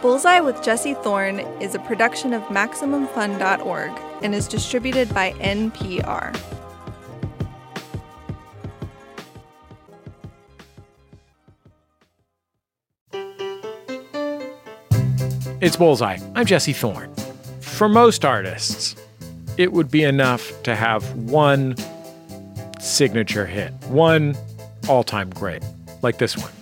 Bullseye with Jesse Thorn is a production of MaximumFun.org and is distributed by NPR. It's Bullseye. I'm Jesse Thorn. For most artists, it would be enough to have one signature hit, one all time great, like this one.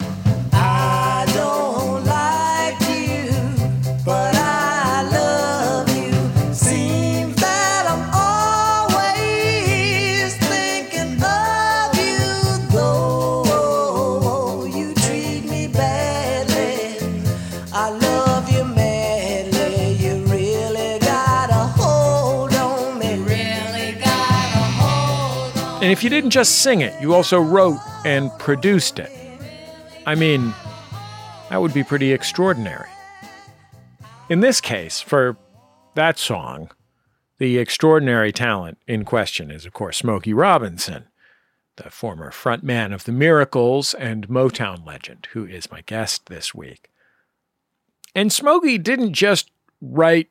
And if you didn't just sing it, you also wrote and produced it. I mean, that would be pretty extraordinary. In this case, for that song, the extraordinary talent in question is, of course, Smokey Robinson, the former frontman of the Miracles and Motown legend, who is my guest this week. And Smokey didn't just write,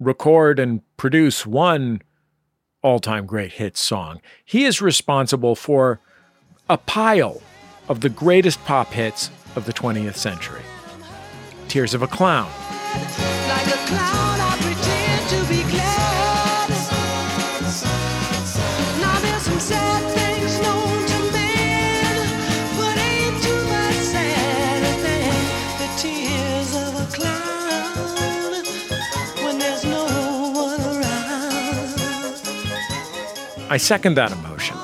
record, and produce one all time great hit song. He is responsible for a pile of the greatest pop hits of the 20th century Tears of a Clown, Like a clown, I second that emotion.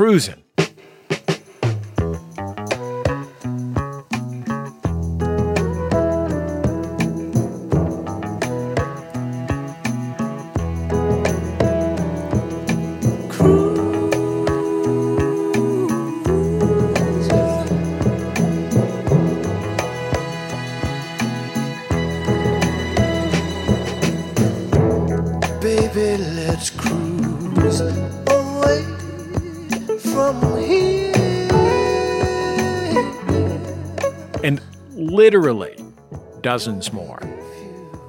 But dozens more.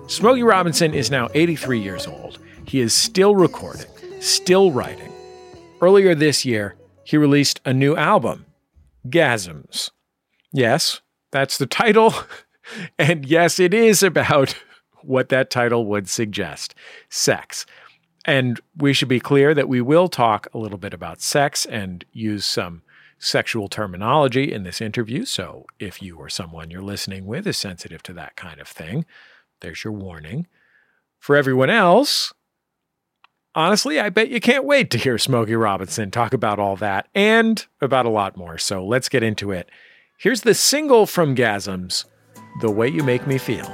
Smokey Robinson is now 83 years old. He is still recording, still writing. Earlier this year, he released a new album, Gasms. Yes, that's the title. And yes, it is about what that title would suggest sex. And we should be clear that we will talk a little bit about sex and use some sexual terminology in this interview. So if you or someone you're listening with is sensitive to that kind of thing, there's your warning. For everyone else, honestly, I bet you can't wait to hear Smokey Robinson talk about all that and about a lot more. So let's get into it. Here's the single from Gasms, The Way You Make Me Feel.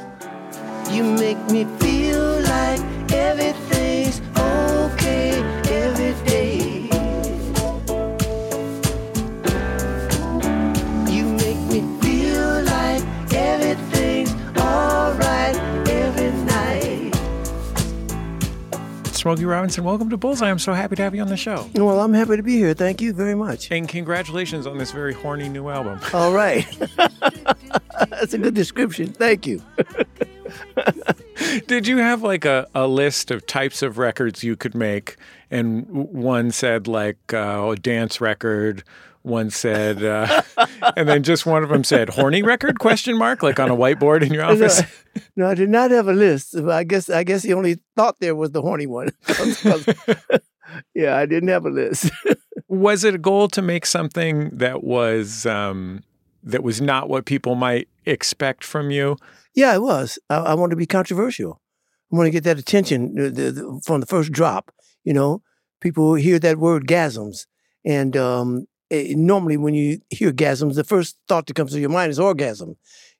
You make me feel like everything's Smokey Robinson, welcome to Bullseye. I'm so happy to have you on the show. Well, I'm happy to be here. Thank you very much. And congratulations on this very horny new album. All right. That's a good description. Thank you. Did you have like a, a list of types of records you could make? And one said like uh, a dance record, one said, uh, and then just one of them said horny record question mark like on a whiteboard in your office. No, I did not have a list. I guess I guess the only thought there was the horny one. yeah, I didn't have a list. Was it a goal to make something that was um, that was not what people might expect from you? yeah, it was. I, I wanted to be controversial. I want to get that attention the, the, from the first drop. You know, people hear that word gasms, and um, eh, normally when you hear gasms, the first thought that comes to your mind is orgasm.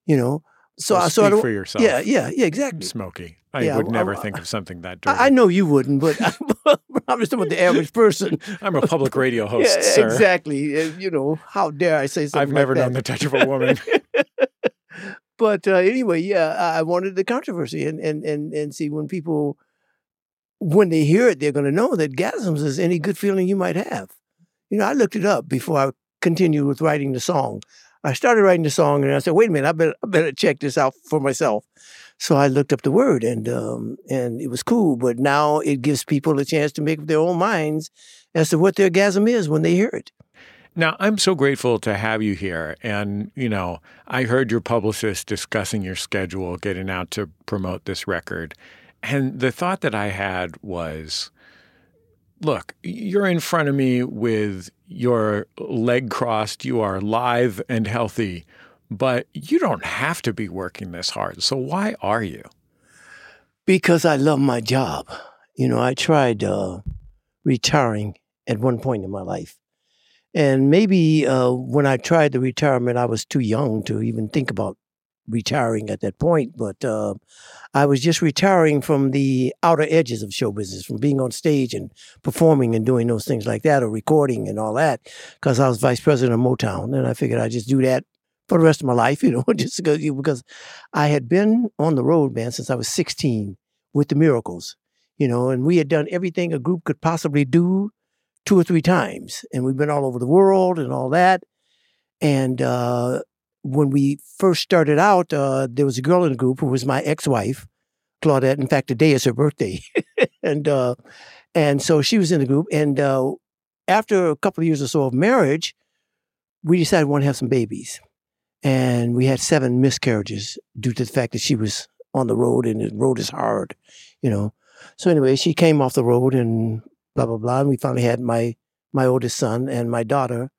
You know, so Well, I sort of for yourself. Yeah, yeah, yeah, exactly. Smokey. I Yeah, would I- never I- think of something that dirty. I, know you wouldn't, but I'm just talking about the average person. I'm a public radio host, yeah, sir. exactly. Uh, You know, how dare I say something I've like never that? known the touch of a woman. but uh, anyway, yeah, I I wanted the controversy and and and and see when people when they hear it, they're going to know that gasms is any good feeling you might have. You know, I looked it up before I continued with writing the song. I started writing the song and I said, "Wait a minute, I better I better check this out for myself." So I looked up the word and um, and it was cool. But now it gives people a chance to make up their own minds as to what their gasm is when they hear it. Now, I'm so grateful to have you here. And, you know, I heard your publicist discussing your schedule getting out to promote this record. And the thought that I had was look, you're in front of me with your leg crossed, you are live and healthy, but you don't have to be working this hard. So why are you? Because I love my job. You know, I tried uh, retiring at one point in my life. And maybe uh, when I tried the retirement, I was too young to even think about retiring at that point. But uh, I was just retiring from the outer edges of show business, from being on stage and performing and doing those things like that, or recording and all that, because I was vice president of Motown. And I figured I'd just do that for the rest of my life, you know, just because, because I had been on the road, man, since I was 16 with the Miracles, you know, and we had done everything a group could possibly do two or three times. And we've been all over the world and all that. And uh, when we first started out, uh, there was a girl in the group who was my ex-wife, Claudette. In fact, today is her birthday, and uh, and so she was in the group. And uh, after a couple of years or so of marriage, we decided we want to have some babies, and we had seven miscarriages due to the fact that she was on the road, and the road is hard, you know. So anyway, she came off the road, and blah blah blah. And we finally had my my oldest son and my daughter.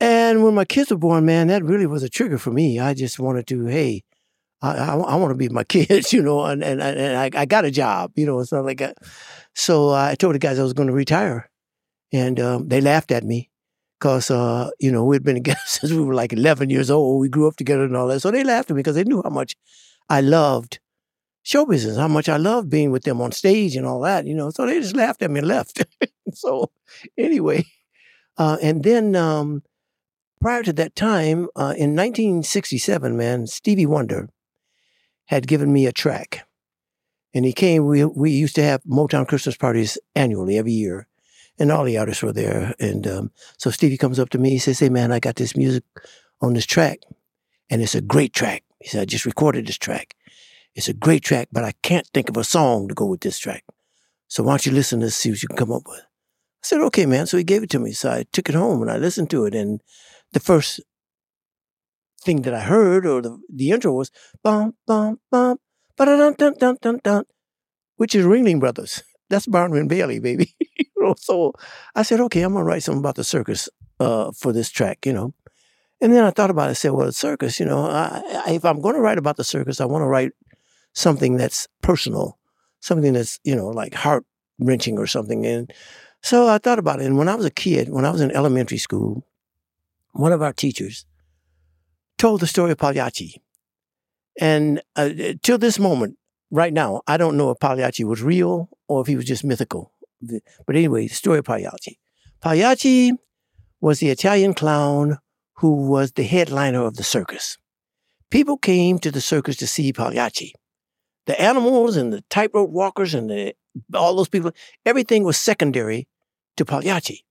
And when my kids were born, man, that really was a trigger for me. I just wanted to, hey, I, I, I want to be my kids, you know, and and, and I, I got a job, you know. It's not like a, so I told the guys I was going to retire, and um, they laughed at me because uh, you know we'd been together since we were like 11 years old. We grew up together and all that. So they laughed at me because they knew how much I loved show business, how much I loved being with them on stage and all that, you know. So they just laughed at me and left. so anyway, uh, and then um, prior to that time, uh, in 1967, man, Stevie Wonder had given me a track. And he came, we, we used to have Motown Christmas parties annually, every year. And all the artists were there. And um, so Stevie comes up to me, he says, Hey, man, I got this music on this track. And it's a great track. He said, I just recorded this track. It's a great track, but I can't think of a song to go with this track. So why don't you listen to see what you can come up with? I said, okay, man. So he gave it to me. So I took it home and I listened to it. And the first thing that I heard or the, the intro was bum, bum, bum, ba-da-dun, dun, dun, dun, dun, which is Ringling Brothers. That's Barnum and Bailey, baby. so I said, okay, I'm to write something about the circus uh, for this track, you know. And then I thought about it. I said, well, the circus, you know, I, I, if I'm going to write about the circus, I want to write something that's personal, something that's, you know, like heart wrenching or something. And so I thought about it. And when I was a kid, when I was in elementary school, one of our teachers told the story of Pagliacci. And uh, till this moment, right now, I don't know if Pagliacci was real or if he was just mythical. But anyway, the story of Pagliacci. Pagliacci was the Italian clown who was the headliner of the circus. People came to the circus to see Pagliacci. The animals and the tightrope walkers and the, all those people, everything was secondary to Pagliacci.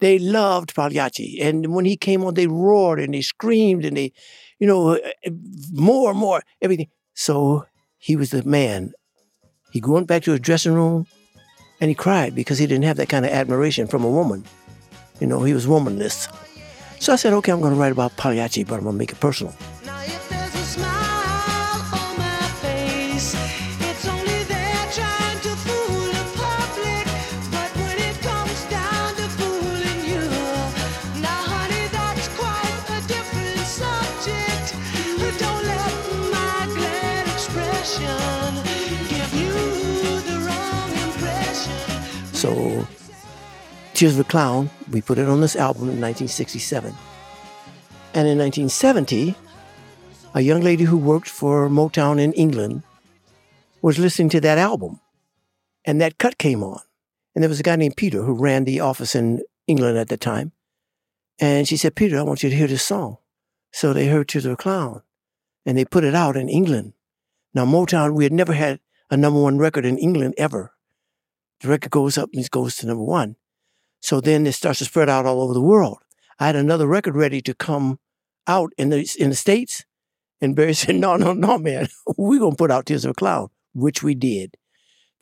They loved Pagliacci. And when he came on, they roared and they screamed and they, you know, uh, more and more, everything. So he was the man. He went back to his dressing room and he cried because he didn't have that kind of admiration from a woman. You know, he was womanless. So I said, okay, I'm going to write about Pagliacci, but I'm going to make it personal. So, Tears of a Clown, we put it on this album in 1967. And in 1970, a young lady who worked for Motown in England was listening to that album. And that cut came on. And there was a guy named Peter who ran the office in England at the time. And she said, Peter, I want you to hear this song. So they heard Tears of a Clown and they put it out in England. Now, Motown, we had never had a number one record in England ever. The record goes up and it goes to number one. So then it starts to spread out all over the world. I had another record ready to come out in the in the States. And Berry said, No, no, no, man. We're gonna put out Tears of a Clown, which we did.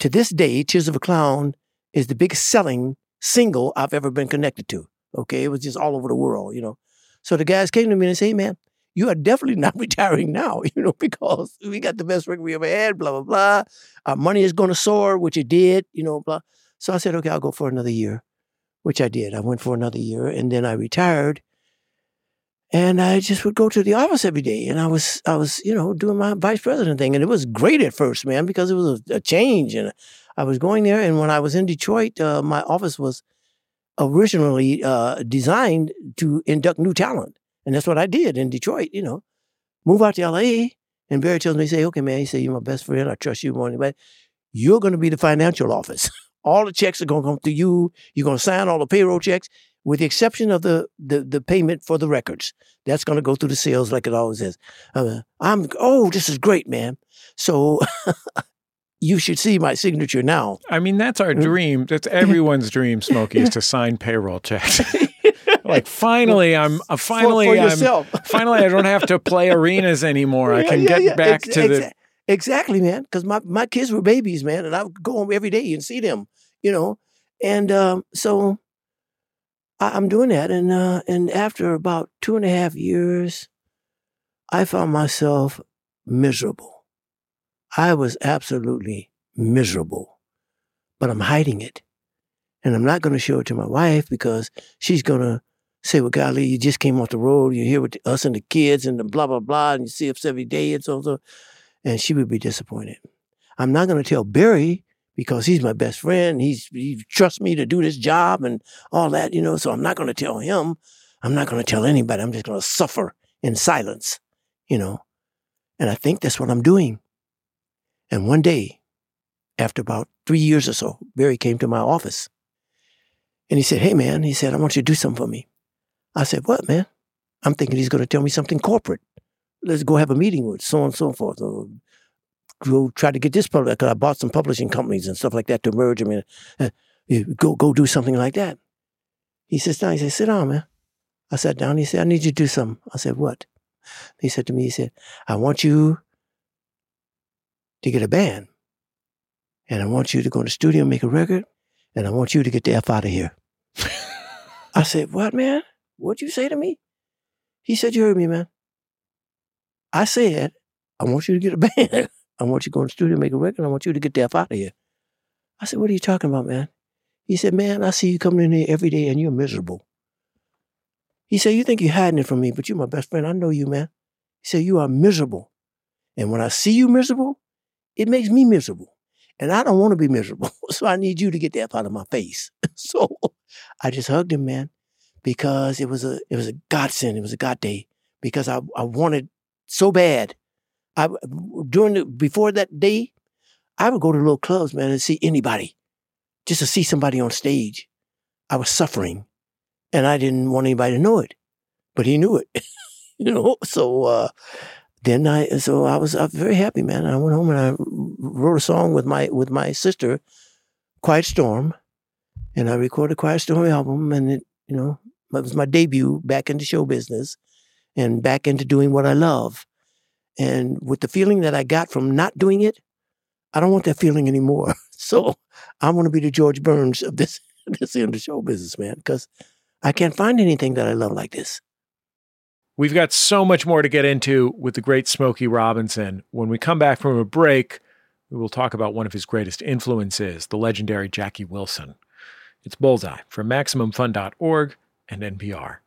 To this day, Tears of a Clown is the biggest selling single I've ever been connected to. Okay. It was just all over the world, you know. So the guys came to me and said, Hey man, you are definitely not retiring now, you know, because we got the best record we ever had, blah, blah, blah. Our money is gonna soar, which it did, you know, blah. So I said, Okay, I'll go for another year, which I did. I went for another year and then I retired and I just would go to the office every day, and I was, I was, you know, doing my vice president thing, and it was great at first, man, because it was a, a change, and I was going there. And when I was in Detroit, uh, my office was originally uh, designed to induct new talent, and that's what I did in Detroit. You know, move out to L.A. And Berry tells me, he "Say, okay, man," he said, "You're my best friend. I trust you more than anybody. You're going to be the financial office. all the checks are going to come through you. You're going to sign all the payroll checks." with the exception of the the, the payment for the records. That's going to go through the sales like it always is. Uh, I'm oh, this is great, man. So you should see my signature now. I mean, that's our dream. That's everyone's dream, Smokey, is to sign payroll checks. Like finally, I'm uh, finally for, for I'm finally I don't have to play arenas anymore. I can yeah, get yeah. back Ex- to the. exactly, man. Because my my kids were babies, man, and I would go home every day and see them. You know, and um, so I, I'm doing that, and uh, and after about two and a half years, I found myself miserable. I was absolutely miserable, but I'm hiding it, and I'm not going to show it to my wife because she's going to say, "Well, golly, you just came off the road. You're here with us and the kids, and the blah blah blah, and you see us every day, and so so," and she would be disappointed. I'm not going to tell Berry because he's my best friend. He's he trusts me to do this job and all that, you know. So I'm not going to tell him. I'm not going to tell anybody. I'm just going to suffer in silence, you know. And I think that's what I'm doing. And one day, after about three years or so, Berry came to my office, and he said, "Hey, man," he said, "I want you to do something for me." I said, "What, man?" I'm thinking he's going to tell me something corporate. Let's go have a meeting with so on and so forth. Or go try to get this public. Cause I bought some publishing companies and stuff like that to merge. I mean, uh, go go do something like that. He sits down. He said, "Sit down, man." I sat down. He said, "I need you to do something." I said, "What?" He said to me, "He said, I want you to get a band, and I want you to go in the studio and make a record, and I want you to get the f out of here." I said, "What, man? What'd you say to me?" He said, "You heard me, man." I said, "I want you to get a band." I want you to go in the studio make a record. I want you to get the F out of here. I said, What are you talking about, man? He said, Man, I see you coming in here every day and you're miserable. He said, You think you're hiding it from me, but you're my best friend. I know you, man. He said, You are miserable. And when I see you miserable, it makes me miserable. And I don't want to be miserable. So I need you to get the F out of my face. so I just hugged him, man, because it was a it was a godsend. It was a God day. Because I, I wanted so bad I during the before that day, I would go to little clubs, man, and see anybody, just to see somebody on stage. I was suffering, and I didn't want anybody to know it, but he knew it, you know. So uh, then I, so I was, I was very happy, man. I went home and I wrote a song with my with my sister, Quiet Storm, and I recorded Quiet Storm album, and it, you know, it was my debut back into show business, and back into doing what I love. And with the feeling that I got from not doing it, I don't want that feeling anymore. So I want to be the George Burns of this this end of show business, man, because I can't find anything that I love like this. We've got so much more to get into with the great Smokey Robinson. When we come back from a break, we will talk about one of his greatest influences, the legendary Jackie Wilson. It's Bullseye from MaximumFun.org and NPR.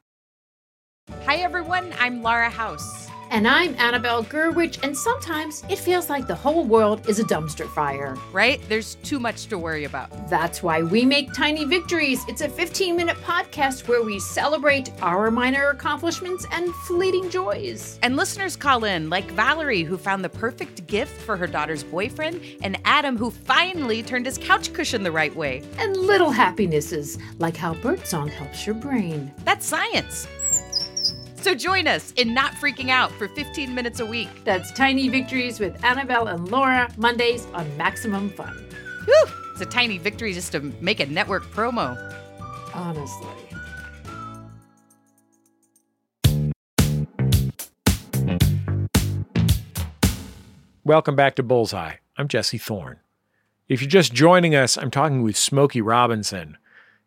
Hi, everyone. I'm Laura House. And I'm Annabelle Gurwitch, and sometimes it feels like the whole world is a dumpster fire. Right? There's too much to worry about. That's why we make Tiny Victories. It's a 15 minute podcast where we celebrate our minor accomplishments and fleeting joys. And listeners call in, like Valerie, who found the perfect gift for her daughter's boyfriend, and Adam, who finally turned his couch cushion the right way. And little happinesses, like how birdsong helps your brain. That's science. So join us in Not Freaking Out for 15 minutes a week. That's Tiny Victories with Annabelle and Laura, Mondays on Maximum Fun. Whew, it's a tiny victory just to make a network promo. Honestly. Welcome back to Bullseye. I'm Jesse Thorn. If you're just joining us, I'm talking with Smokey Robinson.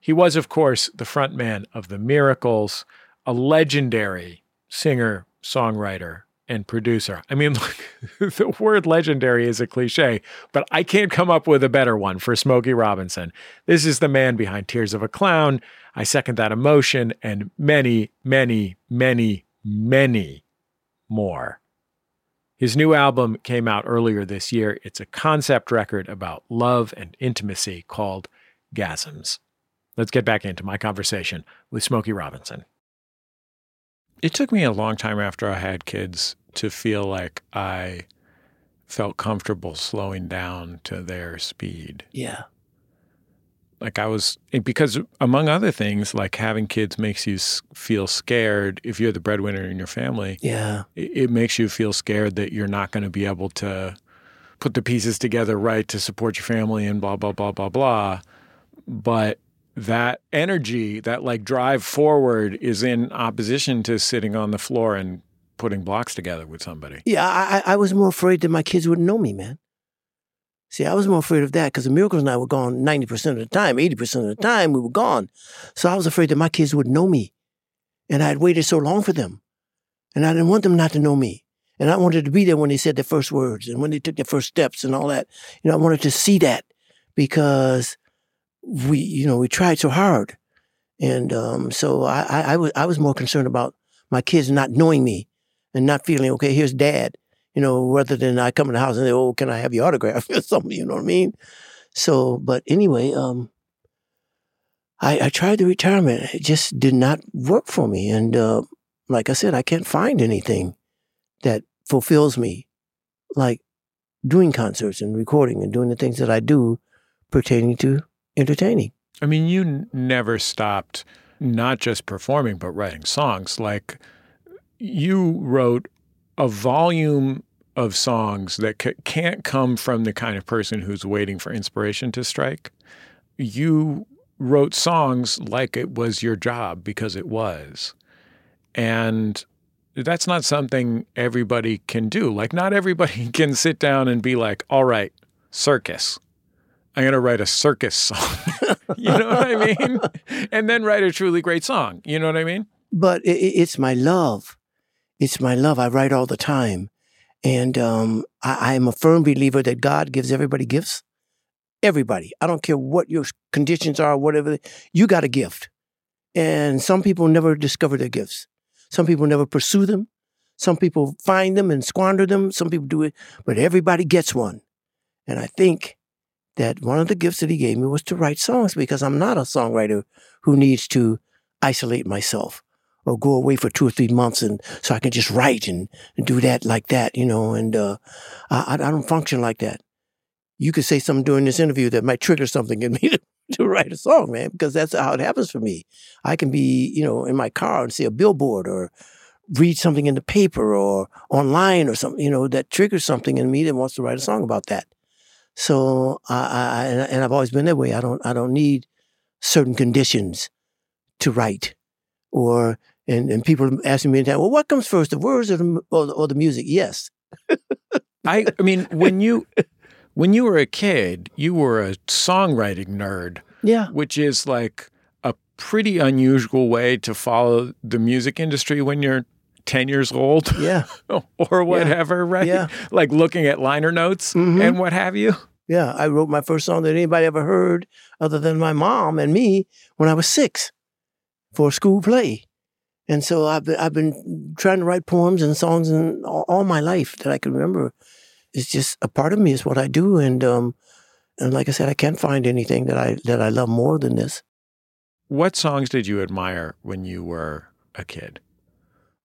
He was, of course, the frontman of The Miracles, a legendary singer, songwriter, and producer. I mean, look, the word legendary is a cliche, but I can't come up with a better one for Smokey Robinson. This is the man behind Tears of a Clown. I second that emotion and many, many, many, many more. His new album came out earlier this year. It's a concept record about love and intimacy called Gasms. Let's get back into my conversation with Smokey Robinson. It took me a long time after I had kids to feel like I felt comfortable slowing down to their speed. Yeah. Like I was, because among other things, like having kids makes you feel scared if you're the breadwinner in your family. Yeah. it, it makes you feel scared that you're not going to be able to put the pieces together right to support your family and blah blah blah blah blah but that energy that like drive forward is in opposition to sitting on the floor and putting blocks together with somebody Yeah, I, I was more afraid that my kids wouldn't know me, man. See, I was more afraid of that because the miracles and I were gone 90% of the time, 80% of the time we were gone. So I was afraid that my kids would know me. And I had waited so long for them. And I didn't want them not to know me. And I wanted to be there when they said their first words and when they took their first steps and all that. You know, I wanted to see that because we, you know, we tried so hard. And um, so I, I, I, was, I was more concerned about my kids not knowing me and not feeling, okay, here's dad you know, rather than I come in the house and say, "Oh, can I have your autograph?" or something, you know what I mean? So, but anyway, um, I, I tried the retirement. It just did not work for me, and uh, like I said, I can't find anything that fulfills me, like doing concerts and recording and doing the things that I do pertaining to entertaining. i mean you n- never stopped not just performing but writing songs like you wrote a volume of songs that c- can't come from the kind of person who's waiting for inspiration to strike. You wrote songs like it was your job because it was. And that's not something everybody can do. Like, not everybody can sit down and be like, all right, circus. I'm going to write a circus song. you know what I mean? And then write a truly great song. You know what I mean? But it, it- it's my love. It's my love. I write all the time. And um, I, I am a firm believer that God gives everybody gifts. Everybody. I don't care what your conditions are, whatever. You got a gift. And some people never discover their gifts. Some people never pursue them. Some people find them and squander them. Some people do it, but everybody gets one. And I think that one of the gifts that he gave me was to write songs because I'm not a songwriter who needs to isolate myself or go away for two or three months and so I can just write and, and do that like that, you know. And uh, I, I don't function like that. You could say something during this interview that might trigger something in me to, to write a song, man, because that's how it happens for me. I can be, you know, in my car and see a billboard or read something in the paper or online or something, you know, that triggers something in me that wants to write a song about that. So I, I and- I've always been that way. I don't I don't need certain conditions to write, or and and people asking me, anytime, well, what comes first, the words or the or the, or the music? Yes, I, I mean, when you when you were a kid, you were a songwriting nerd, yeah, which is like a pretty unusual way to follow the music industry when you're 10 years old yeah, or whatever, right? Yeah. Like looking at liner notes Mhm. and what have you. yeah. I wrote my first song that anybody ever heard, other than my mom and me, when I was six, for a school play, And so I've been, I've been trying to write poems and songs and all, all my life that I can remember. It's just a part of me. It's what I do. And, um, and like I said, I can't find anything that I, that I love more than this. What songs did you admire when you were a kid?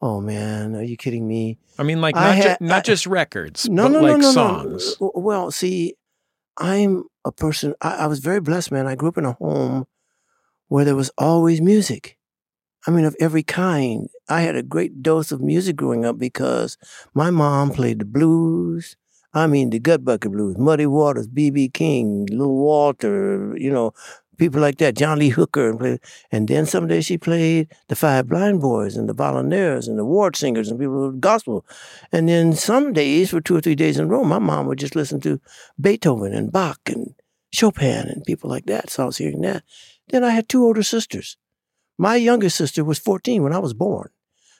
Oh man, are you kidding me? I mean, like not, ju- not I- just records, No, but no, like no, no, songs. no. Well, see, I'm a person. I, I was very blessed, man. I grew up in a home where there was always music. I mean, of every kind. I had a great dose of music growing up because my mom played the blues. I mean, the Gut Bucket Blues, Muddy Waters, B.B. King, Little Walter, you know, people like that, John Lee Hooker. And, play, and then someday she played the Five Blind Boys and the Volunteers and the Ward Singers and people with gospel. And then some days, for two or three days in a row, my mom would just listen to Beethoven and Bach and Chopin and people like that. So I was hearing that. Then I had two older sisters. My youngest sister was 14 when I was born.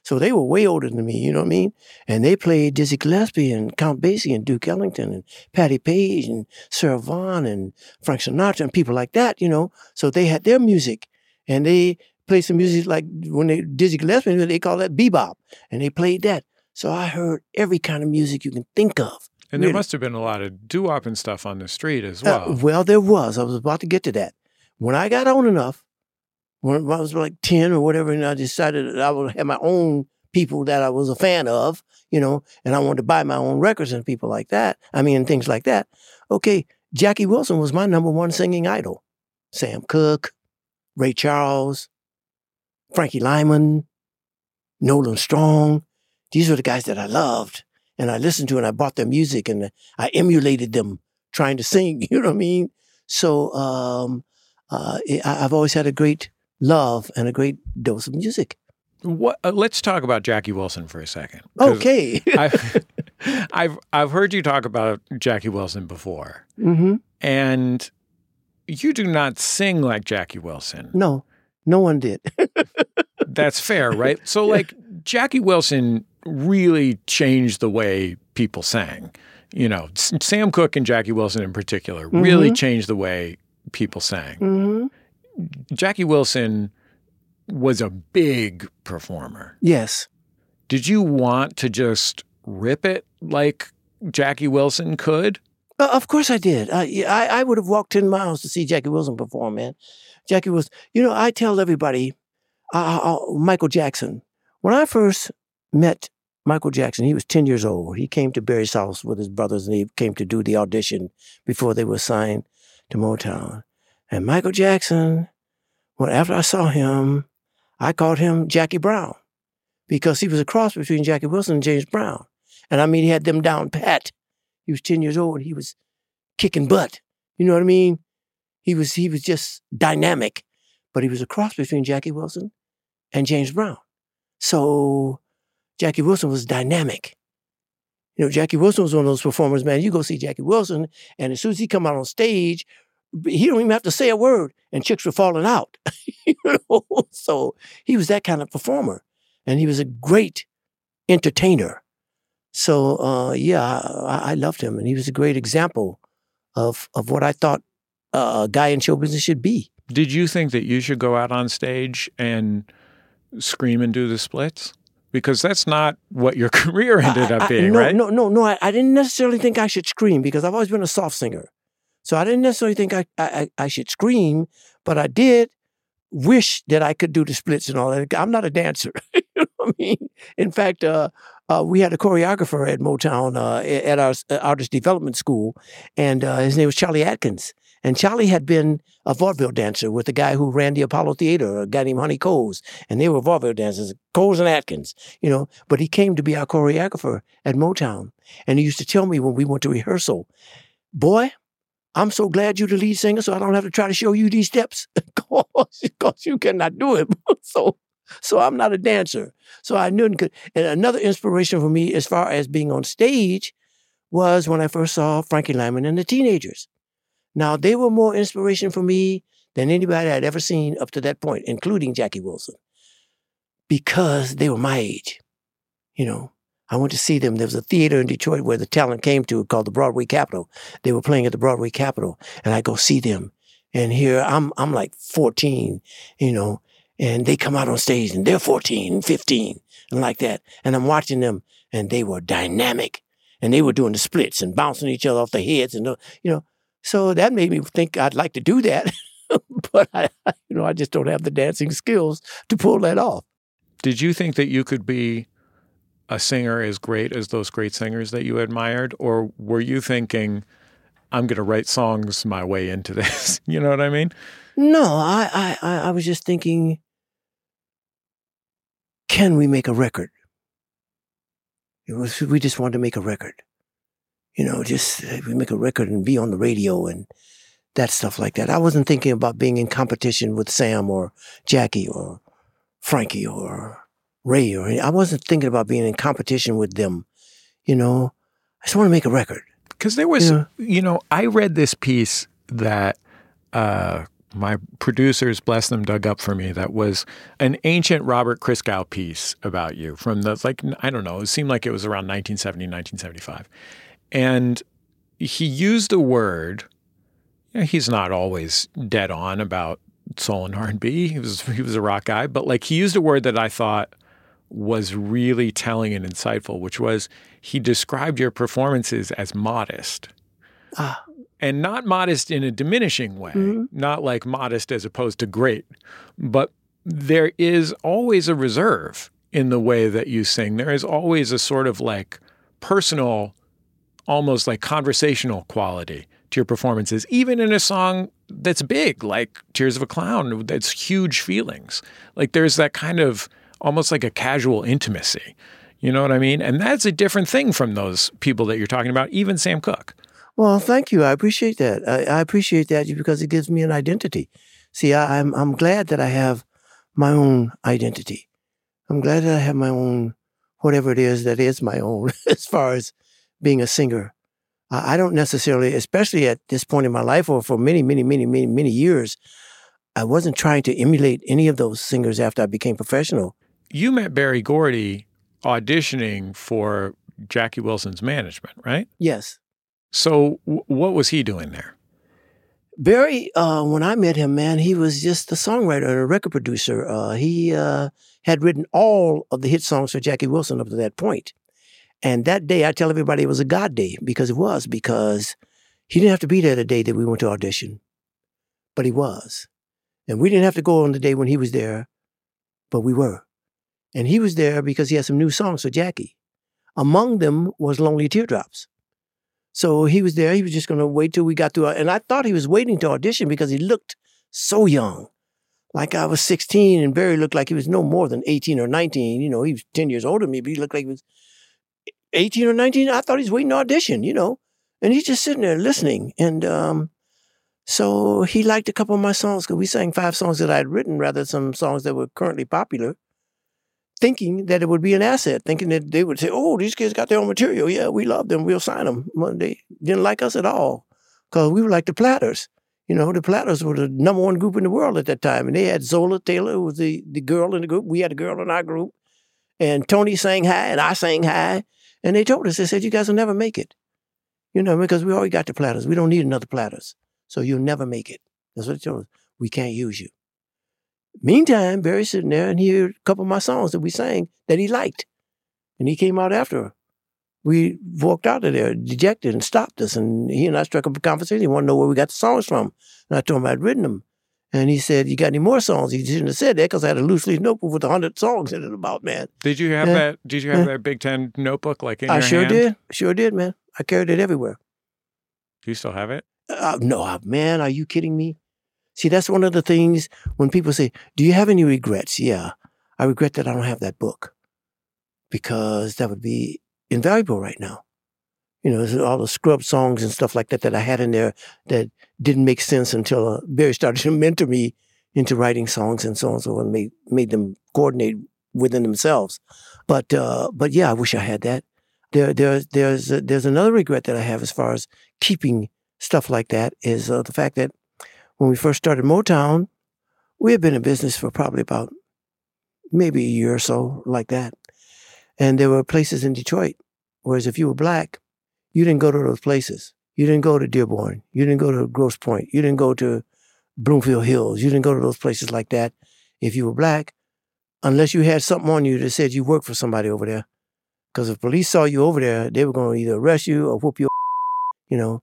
So they were way older than me, you know what I mean? And they played Dizzy Gillespie and Count Basie and Duke Ellington and Patti Page and Sarah Vaughan and Frank Sinatra and people like that, you know? So they had their music and they played some music like when they Dizzy Gillespie, they call that bebop. And they played that. So I heard every kind of music you can think of. and there must have been a lot of doo-wop and stuff on the street as Uh, well. well, there was. I was about to get to that. When I got on enough, when I was like 10 or whatever, and I decided that I would have my own people that I was a fan of, you know, and I wanted to buy my own records and people like that. I mean, things like that. Okay, Jackie Wilson was my number one singing idol. Sam Cooke, Ray Charles, Frankie Lymon, Nolan Strong. These were the guys that I loved. And I listened to and I bought their music and I emulated them trying to sing. You know what I mean? So um, uh, I- I've always had a great love and a great dose of music. What? Uh, let's talk about Jackie Wilson for a second. Okay. I've, I've I've heard you talk about Jackie Wilson before, hmm and you do not sing like Jackie Wilson. No, no one did. That's fair, right? So, like, Jackie Wilson really changed the way people sang. You know, S- Sam Cooke and Jackie Wilson in particular really Mhm. changed the way people sang. hmm Jackie Wilson was a big performer. Yes. Did you want to just rip it like Jackie Wilson could? Uh, of course I did. I, I, I would have walked 10 miles to see Jackie Wilson perform, man. Jackie was, you know, I tell everybody, uh, uh, Michael Jackson, when I first met Michael Jackson, he was 10 years old. He came to Berry's house with his brothers and he came to do the audition before they were signed to Motown. And Michael Jackson, well, after I saw him, I called him Jackie Brown because he was a cross between Jackie Wilson and James Brown. And I mean, he had them down pat. He was 10 years old he was kicking butt. You know what I mean? He was he was just dynamic, but he was a cross between Jackie Wilson and James Brown. So Jackie Wilson was dynamic. You know, Jackie Wilson was one of those performers, man. You go see Jackie Wilson, and as soon as he come out on stage, he don't even have to say a word, and chicks were falling out. you know? So he was that kind of performer, and he was a great entertainer. So uh, yeah, I, I loved him, and he was a great example of of what I thought a guy in show business should be. Did you think that you should go out on stage and scream and do the splits? Because that's not what your career ended I- up I- being, no, right? No, no, no. I, I didn't necessarily think I should scream because I've always been a soft singer. So I didn't necessarily think I, I, I should scream, but I did wish that I could do the splits and all that. I'm not a dancer. you know what I mean? In fact, uh, uh, we had a choreographer at Motown uh, at our uh, artist development school, and uh, his name was Cholly Atkins. And Cholly had been a vaudeville dancer with the guy who ran the Apollo Theater, a guy named Honey Coles, and they were vaudeville dancers, Coles and Atkins, you know. But he came to be our choreographer at Motown, and he used to tell me when we went to rehearsal, "Boy, I'm so glad you're the lead singer, so I don't have to try to show you these steps, because you cannot do it." so, so I'm not a dancer. So I knew. And another inspiration for me, as far as being on stage, was when I first saw Frankie Lymon and the Teenagers. Now, they were more inspiration for me than anybody I'd ever seen up to that point, including Jackie Wilson, because they were my age. You know, I went to see them. There was a theater in Detroit where the talent came to called the Broadway Capitol. They were playing at the Broadway Capitol, and I go see them. And here I'm, I'm like 14, you know, and they come out on stage and they're 14, 15, and like that. And I'm watching them, and they were dynamic, and they were doing the splits and bouncing each other off their heads, and the- you know. So that made me think I'd like to do that, but I, you know, I just don't have the dancing skills to pull that off. Did you think that you could be a singer as great as those great singers that you admired? Or were you thinking, I'm going to write songs my way into this? you know what I mean? No, I, I, I, was just thinking, can we make a record? It was, we just wanted to make a record. You know, just uh, we make a record and be on the radio and that stuff like that. I wasn't thinking about being in competition with Sam or Jackie or Frankie or Ray or I wasn't thinking about being in competition with them. You know, I just want to make a record. Because there was, Yeah. you know, I read this piece that uh, my producers, bless them, dug up for me. That was an ancient Robert Christgau piece about you from the, like, I don't know, it seemed like it was around 1970, 1975. And he used a word, you know, he's not always dead on about soul and R&B. He was, he was a rock guy, but like he used a word that I thought was really telling and insightful, which was he described your performances as modest. Ah. And not modest in a diminishing way, Mhm. not like modest as opposed to great, but there is always a reserve in the way that you sing. There is always a sort of like personal, almost like conversational quality to your performances, even in a song that's big, like Tears of a Clown, that's huge feelings. Like there's that kind of almost like a casual intimacy. You know what I mean? And that's a different thing from those people that you're talking about, even Sam Cooke. Well, thank you. I appreciate that. I, I appreciate that because it gives me an identity. See, I, I'm I'm glad that I have my own identity. I'm glad that I have my own whatever it is that is my own as far as being a singer. I, I don't necessarily, especially at this point in my life, or for many, many, many, many, many years, I wasn't trying to emulate any of those singers after I became professional. You met Berry Gordy auditioning for Jackie Wilson's management, right? Yes. So w- what was he doing there? Berry, uh, when I met him, man, he was just a songwriter and a record producer. Uh, he uh, had written all of the hit songs for Jackie Wilson up to that point. And that day, I tell everybody it was a God day because it was, because he didn't have to be there the day that we went to audition, but he was. And we didn't have to go on the day when he was there, but we were. And he was there because he had some new songs for Jackie. Among them was Lonely Teardrops. So he was there. He was just going to wait till we got through. And I thought he was waiting to audition because he looked so young. Like I was 16 and Berry looked like he was no more than 18 or 19. You know, he was 10 years older than me, but he looked like he was 18 or 19. I thought he was waiting to audition, you know. And he's just sitting there listening. And um, so he liked a couple of my songs because we sang five songs that I had written rather than some songs that were currently popular thinking that it would be an asset, thinking that they would say, "Oh, these kids got their own material. Yeah, we love them. We'll sign them." Well, they didn't like us at all because we were like the Platters. You know, the Platters were the number one group in the world at that time, and they had Zola Taylor, who was the the girl in the group. We had a girl in our group, and Tony sang high, and I sang high, and they told us, they said, "You guys will never make it." You know, because we already got the Platters. We don't need another Platters, so you'll never make it. That's what they told us. We can't use you. Meantime, Berry's sitting there and he heard a couple of my songs that we sang that he liked. And he came out after. We walked out of there dejected and stopped us. And he and I struck up a conversation. He wanted to know where we got the songs from. And I told him I'd written them. And he said, You got any more songs? He shouldn't have said that because I had a loose leaf notebook with 100 songs in it about, man. Did you have Yeah. that? Did you have Yeah. that Big Ten notebook like in I your sure hand? did. Sure did, man. I carried it everywhere. Do you still have it? Uh, no, man, are you kidding me? See, that's one of the things when people say, Do you have any regrets? Yeah, I regret that I don't have that book because that would be invaluable right now. You know, all the scrub songs and stuff like that that I had in there that didn't make sense until uh, Berry started to mentor me into writing songs and so on and so on, made, made them coordinate within themselves. But uh, but yeah, I wish I had that. There, there, there's there's another regret that I have as far as keeping stuff like that is uh, the fact that when we first started Motown, we had been in business for probably about maybe a year or so, like that. And there were places in Detroit, whereas if you were black, you didn't go to those places. You didn't go to Dearborn. You didn't go to Grosse Pointe. You didn't go to Bloomfield Hills. You didn't go to those places like that. if you were black, unless you had something on you that said you worked for somebody over there. Because if police saw you over there, they were going to either arrest you or whoop your, you know,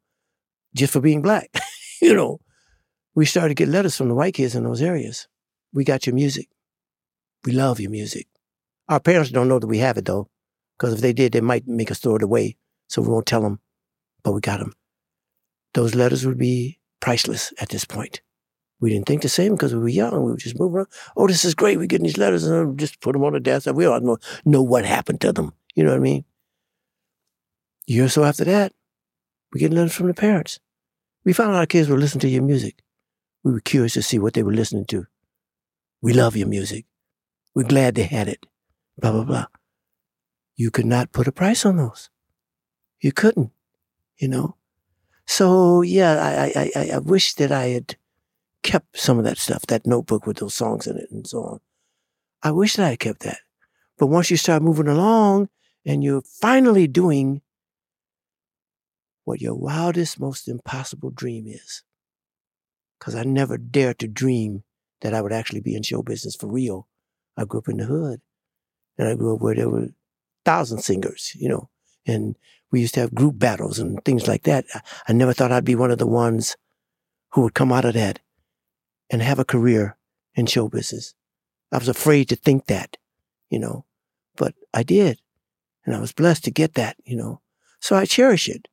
just for being black. you know, we started to get letters from the white kids in those areas. We got your music. We love your music. Our parents don't know that we have it though, because if they did, they might make us throw it away. So we won't tell them, but we got them. Those letters would be priceless at this point. We didn't think the same because we were young. We were just moving around. Oh, this is great. We're getting these letters and just put them on the desk. We don't know, know what happened to them. You know what I mean? A year or so after that, we get letters from the parents. We found out our kids were listening to your music. We were curious to see what they were listening to. We love your music. We're glad they had it. Blah, blah, blah. You could not put a price on those. You couldn't, you know? So, yeah, I, I, I, wish that I had kept some of that stuff, that notebook with those songs in it and so on. I wish that I had kept that. But once you start moving along and you're finally doing what your wildest, most impossible dream is. Because I never dared to dream that I would actually be in show business for real. I grew up in the hood. And I grew up where there were thousand singers, you know, and we used to have group battles and things like that. I, I never thought I'd be one of the ones who would come out of that and have a career in show business. I was afraid to think that, you know, but I did. And I was blessed to get that, you know. So I cherish it.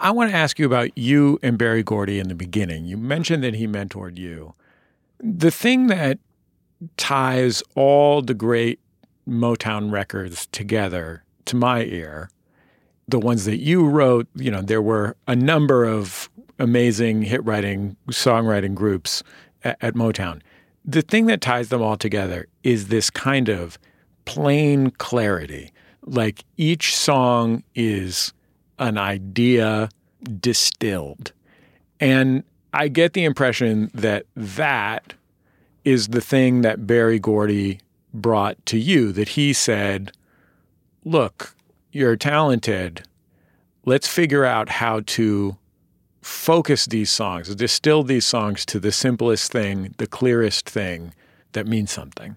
I want to ask you about you and Berry Gordy in the beginning. You mentioned that he mentored you. The thing that ties all the great Motown records together to my ear, the ones that you wrote, you know, there were a number of amazing hit writing, songwriting groups at, at Motown. The thing that ties them all together is this kind of plain clarity. Like each song is an idea distilled. And I get the impression that that is the thing that Berry Gordy brought to you, that he said, Look, you're talented. Let's figure out how to focus these songs, distill these songs to the simplest thing, the clearest thing that means something.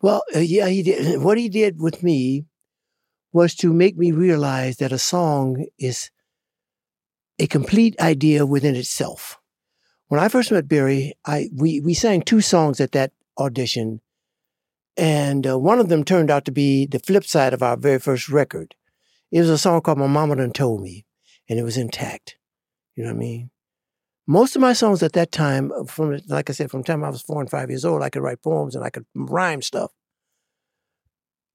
Well, uh, yeah, he did. What he did with me was to make me realize that a song is a complete idea within itself. When I first met Berry, I we we sang two songs at that audition, and uh, one of them turned out to be the flip side of our very first record. It was a song called "My Mama Done Told Me," and it was intact. You know what I mean? Most of my songs at that time, from like I said, from the time I was four and five years old, I could write poems and I could rhyme stuff.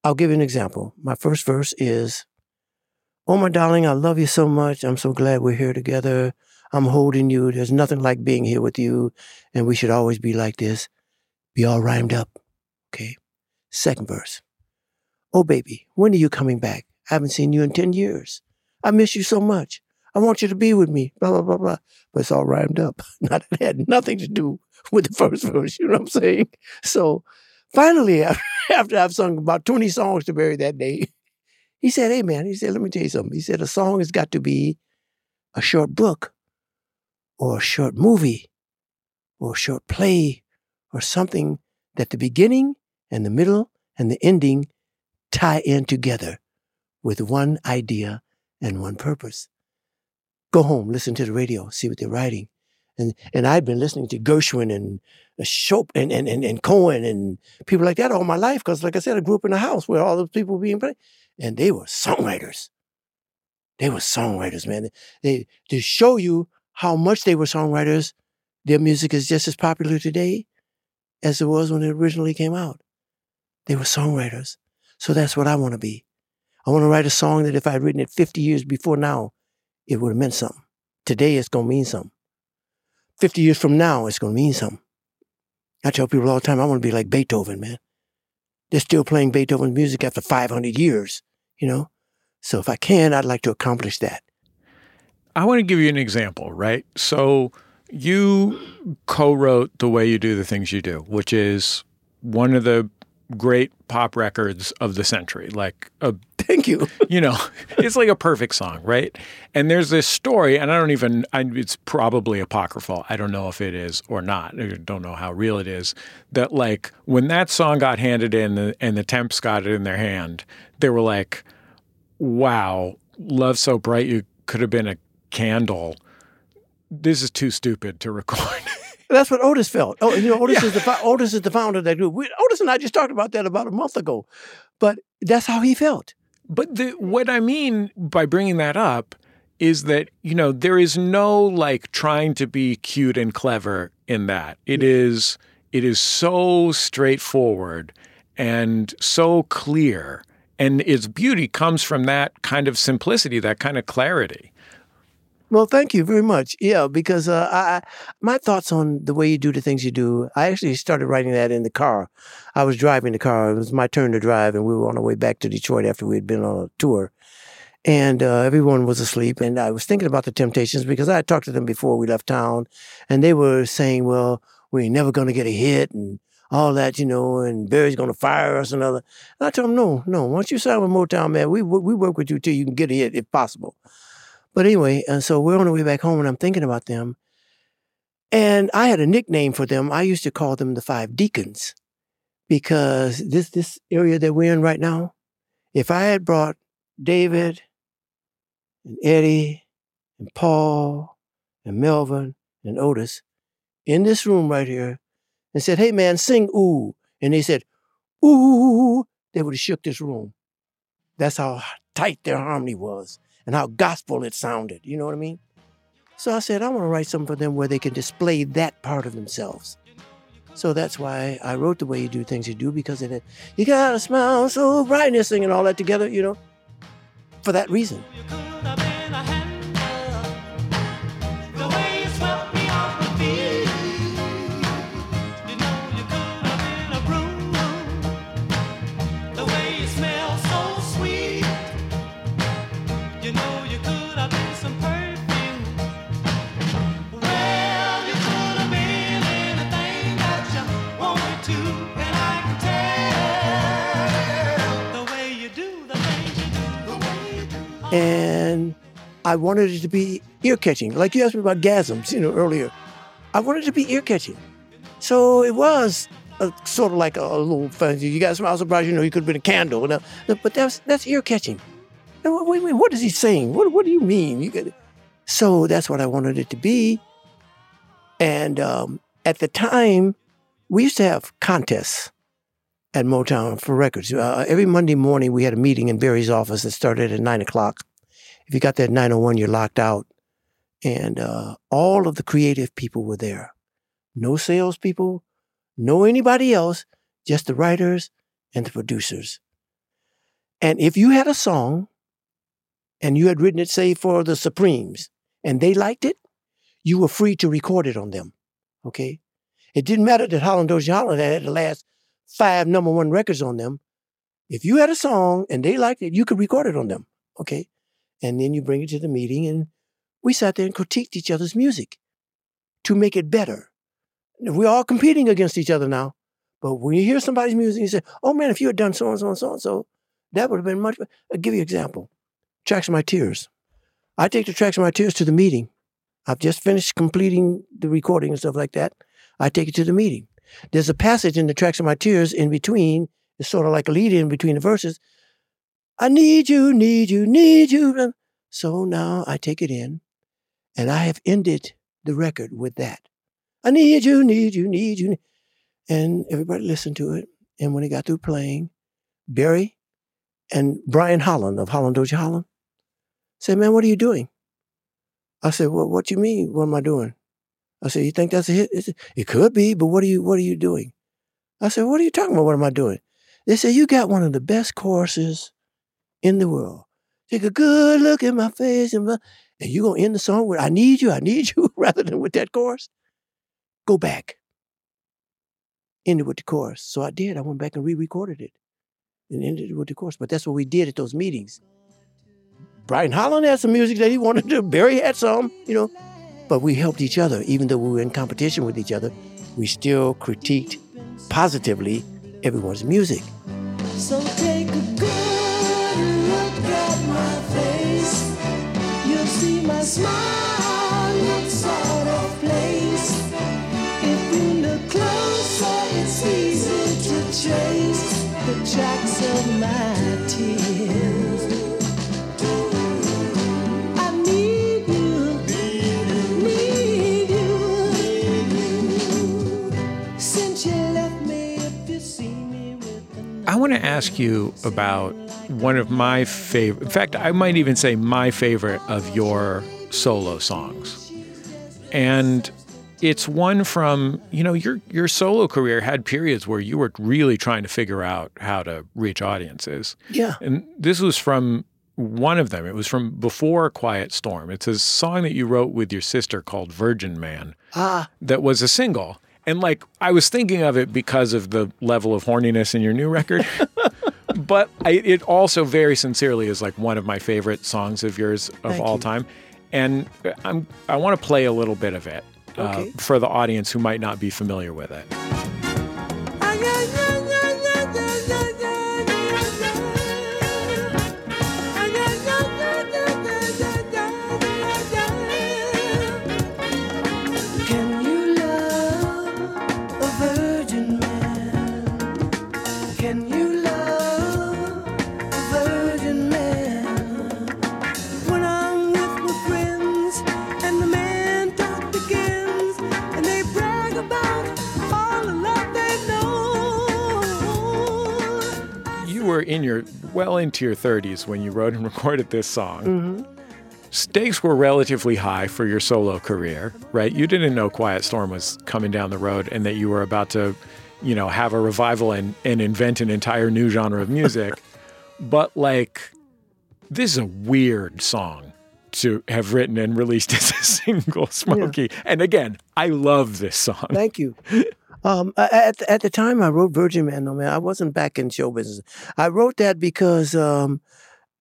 I'll give you an example. My first verse is, Oh, my darling, I love you so much. I'm so glad we're here together. I'm holding you. There's nothing like being here with you, and we should always be like this. Be all rhymed up. Okay. Second verse. Oh, baby, when are you coming back? I haven't seen you in 10 years. I miss you so much. I want you to be with me. Blah, blah, blah, blah. But it's all rhymed up. Not, it had nothing to do with the first verse. You know what I'm saying? So finally, after I've sung about 20 songs to Berry that day, he said, Hey, man, he said, let me tell you something. He said, a song has got to be a short book or a short movie or a short play or something that the beginning and the middle and the ending tie in together with one idea and one purpose. Go home, listen to the radio, see what they're writing. And and I'd been listening to Gershwin and uh, Chopin and, and, and, Cohen and people like that all my life. Because like I said, I grew up in a house where all those people were being played. And they were songwriters. They were songwriters, man. They to show you how much they were songwriters, their music is just as popular today as it was when it originally came out. They were songwriters. So that's what I want to be. I want to write a song that if I'd written it 50 years before now, it would have meant something. Today, it's going to mean something. 50 years from now, it's going to mean something. I tell people all the time, I want to be like Beethoven, man. They're still playing Beethoven's music after 500 years, you know? So if I can, I'd like to accomplish that. I want to give you an example, right? So you co wrote The Way You Do the Things You Do, which is one of the great pop records of the century. Like a Thank you. you know, it's like a perfect song, right? And there's this story, and I don't even, I, it's probably apocryphal. I don't know if it is or not. I don't know how real it is. That, like, when that song got handed in and the Temps got it in their hand, they were like, wow, Love So Bright, you could have been a candle. This is too stupid to record. That's what Otis felt. Oh, you know, Otis is the Otis is the founder of that group. We, Otis and I just talked about that about a month ago, but that's how he felt. But the, what I mean by bringing that up is that, you know, there is no like trying to be cute and clever in that. It is it is so straightforward and so clear. And its beauty comes from that kind of simplicity, that kind of clarity. Well, thank you very much. Yeah, because uh, I, my thoughts on the way you do the things you do, I actually started writing that in the car. I was driving the car. It was my turn to drive, and we were on our way back to Detroit after we had been on a tour. And uh, everyone was asleep, and I was thinking about the Temptations because I had talked to them before we left town, and they were saying, "Well, we're never going to get a hit," and all that, you know, and Berry's going to fire us and other. I told him, "No, no. Once you sign with Motown, man, we we work with you till you can get a hit if possible." But anyway, and so we're on the way back home, and I'm thinking about them. And I had a nickname for them. I used to call them the Five Deacons because this this area that we're in right now, if I had brought David and Eddie and Paul and Melvin and Otis in this room right here and said, "Hey man, sing ooh," and they said, "Ooh," they would have shook this room. That's how tight their harmony was and how gospel it sounded. You know what I mean? So I said, I want to write something for them where they can display that part of themselves. So that's why I wrote the way you do things you do because it. You got a smile so bright and singing all that together, you know, for that reason. And I wanted it to be ear catching. Like you asked me about gasms, you know, earlier. I wanted it to be ear catching. So it was a, sort of like a, a little fancy. You got smile surprise, you know, you could have been a candle. But that's that's ear catching. Wait, wait, what is he saying? What what do you mean? You got, so that's what I wanted it to be. And um, at the time, we used to have contests at Motown for records. Uh, every Monday morning, we had a meeting in Berry's office that started at nine o'clock. If you got there at 901, you're locked out. And uh, all of the creative people were there. No salespeople, no anybody else, just the writers and the producers. And if you had a song and you had written it, say, for the Supremes, and they liked it, you were free to record it on them. Okay? It didn't matter that Holland Dozier Holland had the last five number one records on them. If you had a song and they liked it, you could record it on them. Okay? And then you bring it to the meeting, and we sat there and critiqued each other's music to make it better. We're all competing against each other now. But when you hear somebody's music, you say, oh man, if you had done so and so and so and so, that would have been much better. I'll give you an example. Tracks of My Tears. I take the Tracks of My Tears to the meeting. I've just finished completing the recording and stuff like that. I take it to the meeting. There's a passage in the Tracks of My Tears in between. It's sort of like a lead in between the verses. I need you, need you, need you. So now I take it in and I have ended the record with that. I need you, need you, need you. And everybody listened to it. And when it got through playing, Berry and Brian Holland of Holland Dozier Holland said, Man, what are you doing? I said, Well, what do you mean? What am I doing? I said, You think that's a hit? It could be, but what are you what are you doing? I said, What are you talking about? What am I doing? They said, You got one of the best choruses in the world. Take a good look at my face and, blah- and you're gonna end the song with I need you, I need you, rather than with that chorus. Go back. End it with the chorus. So I did. I went back and re-recorded it and ended it with the chorus. But that's what we did at those meetings. Brian Holland had some music that he wanted to. Berry had some, you know. But we helped each other, even though we were in competition with each other. We still critiqued positively everyone's music. So take a good look at my face. You'll see my smile looks sort of place. If you look closer, it's easy to trace the tracks of my I want to ask you about one of my favorite, in fact, I might even say my favorite of your solo songs. And it's one from, you know, your your solo career had periods where you were really trying to figure out how to reach audiences. Yeah. And this was from one of them. It was from before Quiet Storm. It's a song that you wrote with your sister called Virgin Man Ah, that was a single. And like I was thinking of it because of the level of horniness in your new record. but I, it also very sincerely is like one of my favorite songs of yours of Thank all you. time. And I'm I want to play a little bit of it uh, for the audience who might not be familiar with it. Were in your well into your 30s when you wrote and recorded this song. Mm-hmm. Stakes were relatively high for your solo career, right? You didn't know Quiet Storm was coming down the road and that you were about to, you know, have a revival and, and invent an entire new genre of music. but like, this is a weird song to have written and released as a single, Smokey. And again, I love this song. Thank you. Um, at at the time I wrote Virgin Man, no man, I wasn't back in show business. I wrote that because um,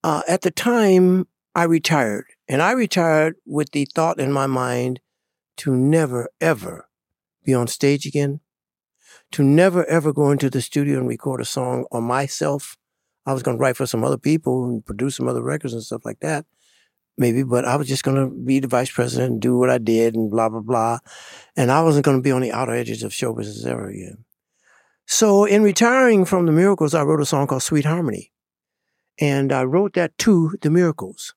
uh, at the time I retired, and I retired with the thought in my mind to never ever be on stage again, to never ever go into the studio and record a song on myself. I was going to write for some other people and produce some other records and stuff like that, maybe, but I was just going to be the vice president and do what I did and blah blah blah. And I wasn't going to be on the outer edges of show business ever again. So, in retiring from the Miracles, I wrote a song called Sweet Harmony. And I wrote that to the Miracles.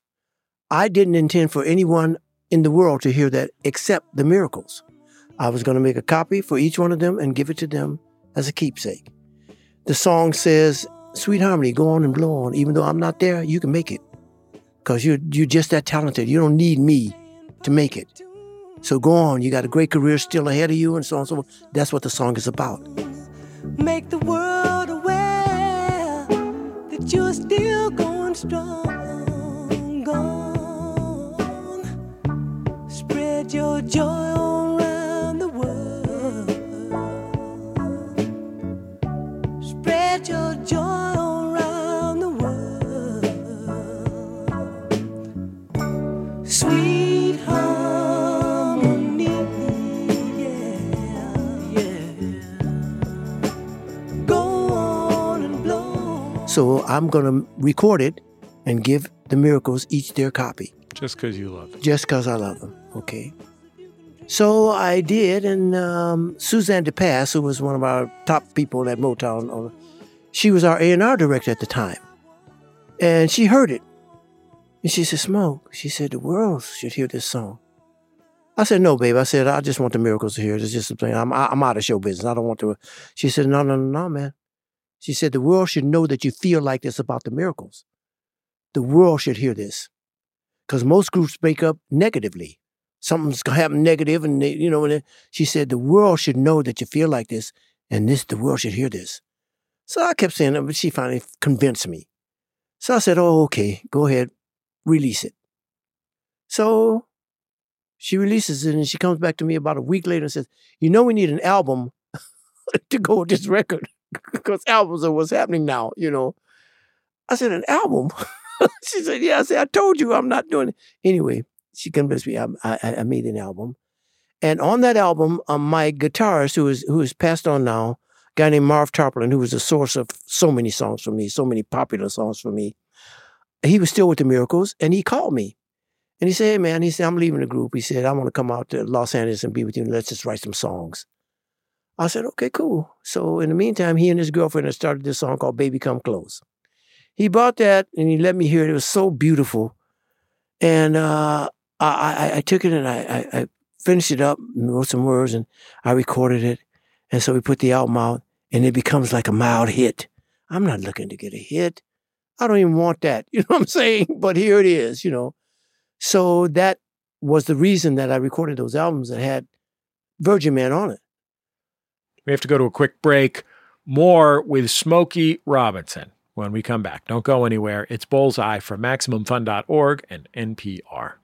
I didn't intend for anyone in the world to hear that except the Miracles. I was going to make a copy for each one of them and give it to them as a keepsake. The song says, Sweet Harmony, go on and blow on. Even though I'm not there, you can make it. Because you're, you're just that talented. You don't need me to make it. So go on. You got a great career still ahead of you, and so on and so forth. That's what the song is about. Make the world aware that you're still going strong. Gone. Spread your joy all around the world. Spread your joy So I'm going to record it and give the Miracles each their copy, Just because you love it. just because I love them. Okay. So I did, and um, Suzanne de Passe, who was one of our top people at Motown, uh, she was our A&R director at the time, and she heard it, and she said, "Smoke," she said, "the world should hear this song." I said, "No, babe." I said, "I just want the Miracles to hear it. It's just a thing. I'm I'm out of show business. I don't want to." She said, "No, no, no, no, man." She said, "The world should know that you feel like this about the Miracles. The world should hear this, because most groups break up negatively. Something's gonna happen negative, and they, you know." And she said, "The world should know that you feel like this, and this the world should hear this." So I kept saying it, but she finally convinced me. So I said, "Oh, okay, go ahead, release it." So she releases it, and she comes back to me about a week later and says, "You know, we need an album to go with this record because albums are what's happening now." You know, I said, "An album." she said, "Yeah." I said, "I told you I'm not doing it." Anyway, she convinced me. I, I, I made an album, and on that album, um, my guitarist, who is who is passed on now, guy named Marv Tarplin, who was the source of so many songs for me, so many popular songs for me. He was still with the Miracles, and he called me. And he said, Hey, man, he said, I'm leaving the group. He said, I want to come out to Los Angeles and be with you, and let's just write some songs. I said, Okay, cool. So in the meantime, he and his girlfriend had started this song called Baby Come Close. He bought that and he let me hear it. It was so beautiful. And uh, I, I, I took it and I, I, I finished it up and wrote some words and I recorded it. And so we put the album out and it becomes like a mild hit. I'm not looking to get a hit. I don't even want that. You know what I'm saying? But here it is, you know. So that was the reason that I recorded those albums that had Virgin Man on it. We have to go to a quick break. More with Smokey Robinson when we come back. Don't go anywhere. It's Bullseye from MaximumFun.org and NPR.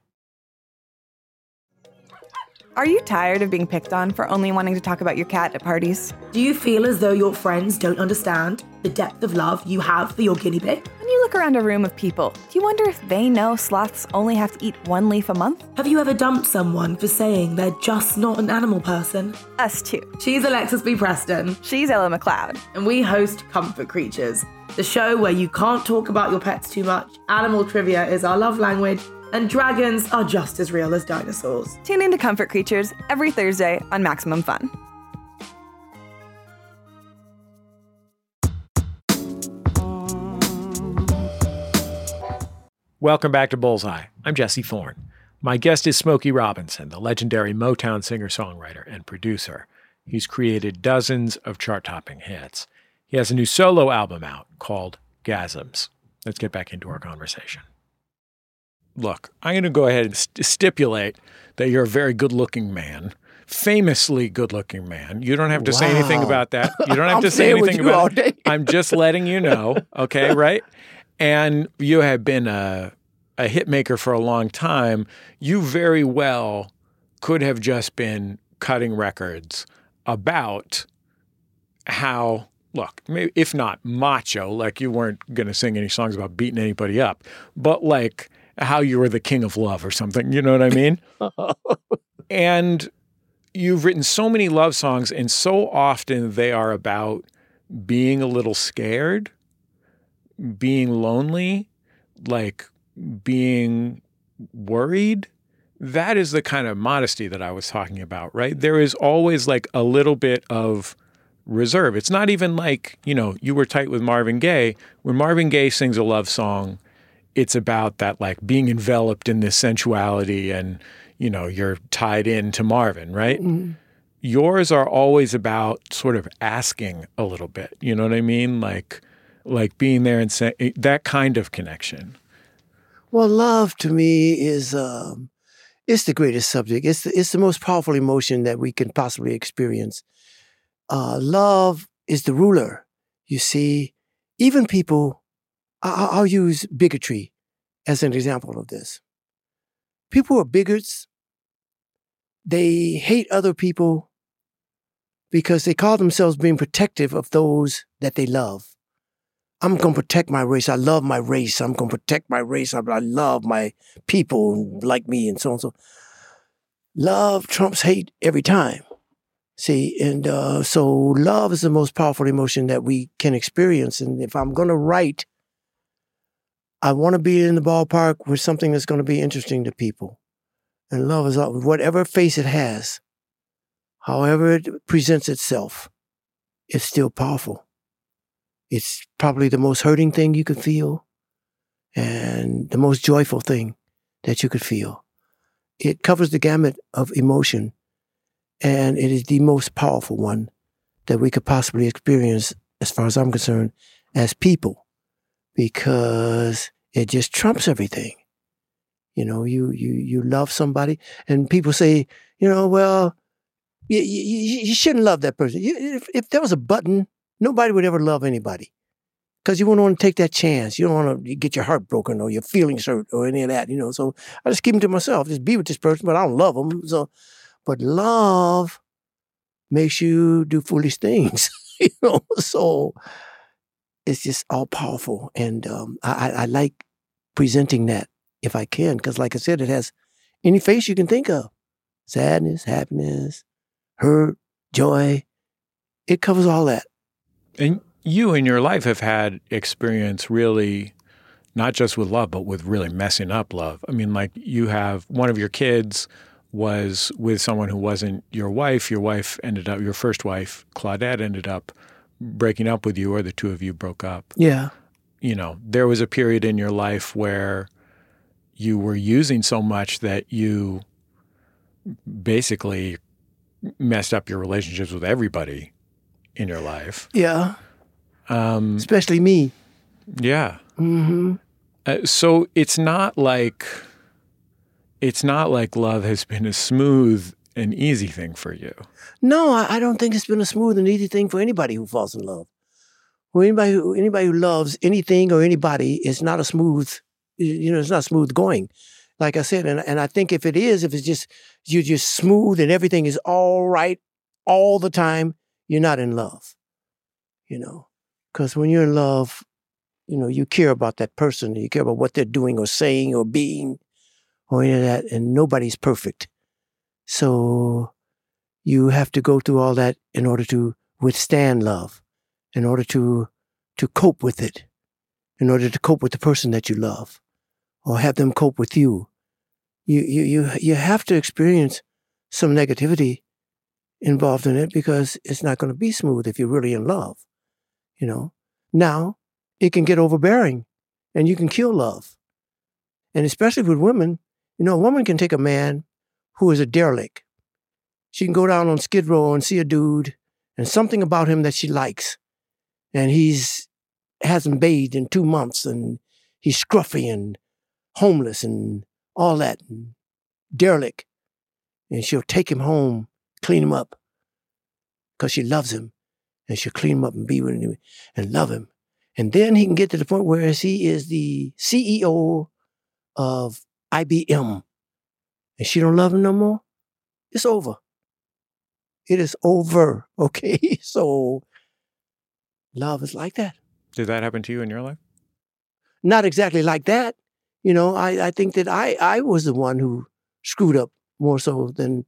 Are you tired of being picked on for only wanting to talk about your cat at parties? Do you feel as though your friends don't understand the depth of love you have for your guinea pig? When you look around a room of people, do you wonder if they know sloths only have to eat one leaf a month? Have you ever dumped someone for saying they're just not an animal person? Us too. She's Alexis B. Preston, She's Ella McLeod. and we host Comfort Creatures, the show where you can't talk about your pets too much, animal trivia is our love language, and dragons are just as real as dinosaurs. Tune in to Comfort Creatures every Thursday on Maximum Fun. Welcome back to Bullseye. I'm Jesse Thorn. My guest is Smokey Robinson, the legendary Motown singer songwriter and producer. He's created dozens of chart topping hits. He has a new solo album out called Gasms. Let's get back into our conversation. Look, I'm going to go ahead and st- stipulate that you're a very good looking man, famously good looking man. You don't have to say anything about that. You don't have to say anything about it. I'm just letting you know, okay, right? And you have been a, a hit maker for a long time. You very well could have just been cutting records about how, look, maybe if not macho, like you weren't going to sing any songs about beating anybody up, but like how you were the king of love or something. You know what I mean? and you've written so many love songs, and so often they are about being a little scared, being lonely, like being worried. That is the kind of modesty that I was talking about, right? There is always like a little bit of reserve. It's not even like, you know, you were tight with Marvin Gaye. When Marvin Gaye sings a love song, it's about that like being enveloped in this sensuality and, you know, you're tied in to Marvin, right? Yours are always about sort of asking a little bit. You know what I mean? Like like being there and saying that kind of connection. Well, love to me is um, it's the greatest subject. It's the, it's the most powerful emotion that we can possibly experience. Uh, love is the ruler. You see, even people. I'll use bigotry as an example of this. People are bigots. They hate other people because they call themselves being protective of those that they love. I'm going to protect my race. I love my race. I'm going to protect my race. I, love my people like me and so on. and So, love trumps hate every time. See, and uh, so love is the most powerful emotion that we can experience. And if I'm going to write, I want to be in the ballpark with something that's going to be interesting to people. And love is whatever face it has, however it presents itself, it's still powerful. It's probably the most hurting thing you could feel and the most joyful thing that you could feel. It covers the gamut of emotion and it is the most powerful one that we could possibly experience, as far as I'm concerned, as people, because it just trumps everything. You know, you you you love somebody, and people say, you know, well, you, you, you shouldn't love that person. You, if, if there was a button, nobody would ever love anybody because you wouldn't want to take that chance. You don't want to get your heart broken or your feelings hurt or any of that, you know. So I just keep them to myself. Just be with this person, but I don't love them. So, but love makes you do foolish things, you know. So it's just all powerful, and um, I, I, like presenting that if I can, because like I said, it has any face you can think of: sadness, happiness, hurt, joy. It covers all that And you in your life have had experience really not just with love, but with really messing up love. I mean, like you have one of your kids was with someone who wasn't your wife. Your wife ended up, your first wife, Claudette, ended up breaking up with you, or the two of you broke up. Yeah. You know, there was a period in your life where you were using so much that you basically messed up your relationships with everybody in your life. Yeah. Um, Especially me. yeah. Mm-hmm. Uh, so it's not like it's not like love has been a smooth and easy thing for you. No, I, I don't think it's been a smooth and easy thing for anybody who falls in love. Well, anybody who anybody who loves anything or anybody, it's not a smooth, you know, it's not smooth going. Like I said, and and I think if it is, if it's just you're just smooth and everything is all right all the time, you're not in love. You know, because when you're in love, you know, you care about that person, you care about what they're doing or saying or being, or any of that, and nobody's perfect. So you have to go through all that in order to withstand love, in order to to cope with it, in order to cope with the person that you love, or have them cope with you. You you you you have to experience some negativity involved in it because it's not going to be smooth if you're really in love. You know. Now it can get overbearing, and you can kill love. And especially with women, you know, a woman can take a man who is a derelict she can go down on Skid Row and see a dude and something about him that she likes. And he's hasn't bathed in two months and he's scruffy and homeless and all that and derelict. And she'll take him home, clean him up because she loves him. And she'll clean him up and be with him and love him. And then he can get to the point where he is the CEO of IBM. And she don't love him no more. It's over. It is over. Okay. So love is like that. Did that happen to you in your life? Not exactly like that. You know, I, I think that I, I was the one who screwed up more so than,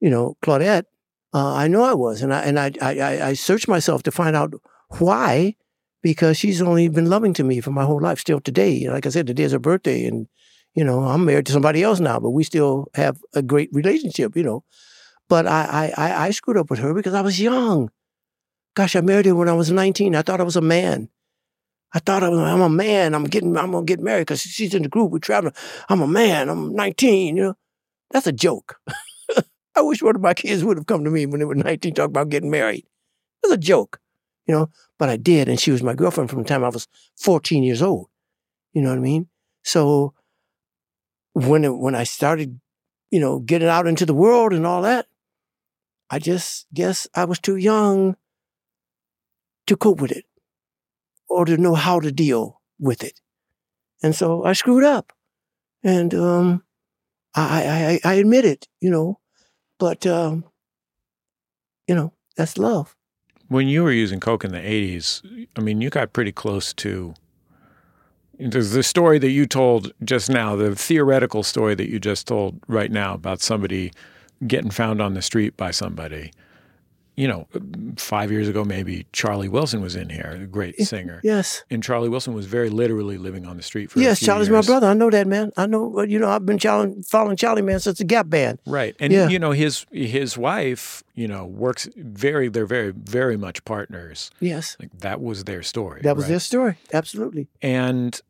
you know, Claudette. Uh, I know I was. And I and I, I I I searched myself to find out why, because she's only been loving to me for my whole life, still today. Like I said, today is her birthday and you know, I'm married to somebody else now, but we still have a great relationship, you know. But I, I, I, screwed up with her because I was young. Gosh, I married her when I was 19. I thought I was a man. I thought I was, I'm a man. I'm getting, I'm gonna get married because she's in the group. We're traveling. I'm a man. I'm 19. You know, that's a joke. I wish one of my kids would have come to me when they were 19, talk about getting married. That's a joke, you know. But I did, and she was my girlfriend from the time I was 14 years old. You know what I mean? So when it, when I started, you know, getting out into the world and all that, I just guess I was too young to cope with it or to know how to deal with it. And so I screwed up. And um, I, I, I admit it, you know, but, um, you know, that's love. When you were using coke in the 80s, I mean, you got pretty close to the story that you told just now, the theoretical story that you just told right now about somebody getting found on the street by somebody. You know, five years ago, maybe Charlie Wilson was in here, a great singer. Yes. And Charlie Wilson was very literally living on the street for a Yes, Charlie's years. my brother. I know that, man. I know, you know, I've been Charlie, following Charlie, man, since the Gap Band. Right. And Yeah. you know, his his wife, you know, works very they're very, very much partners. Yes. Like that was their story. That was right? their story. Absolutely. and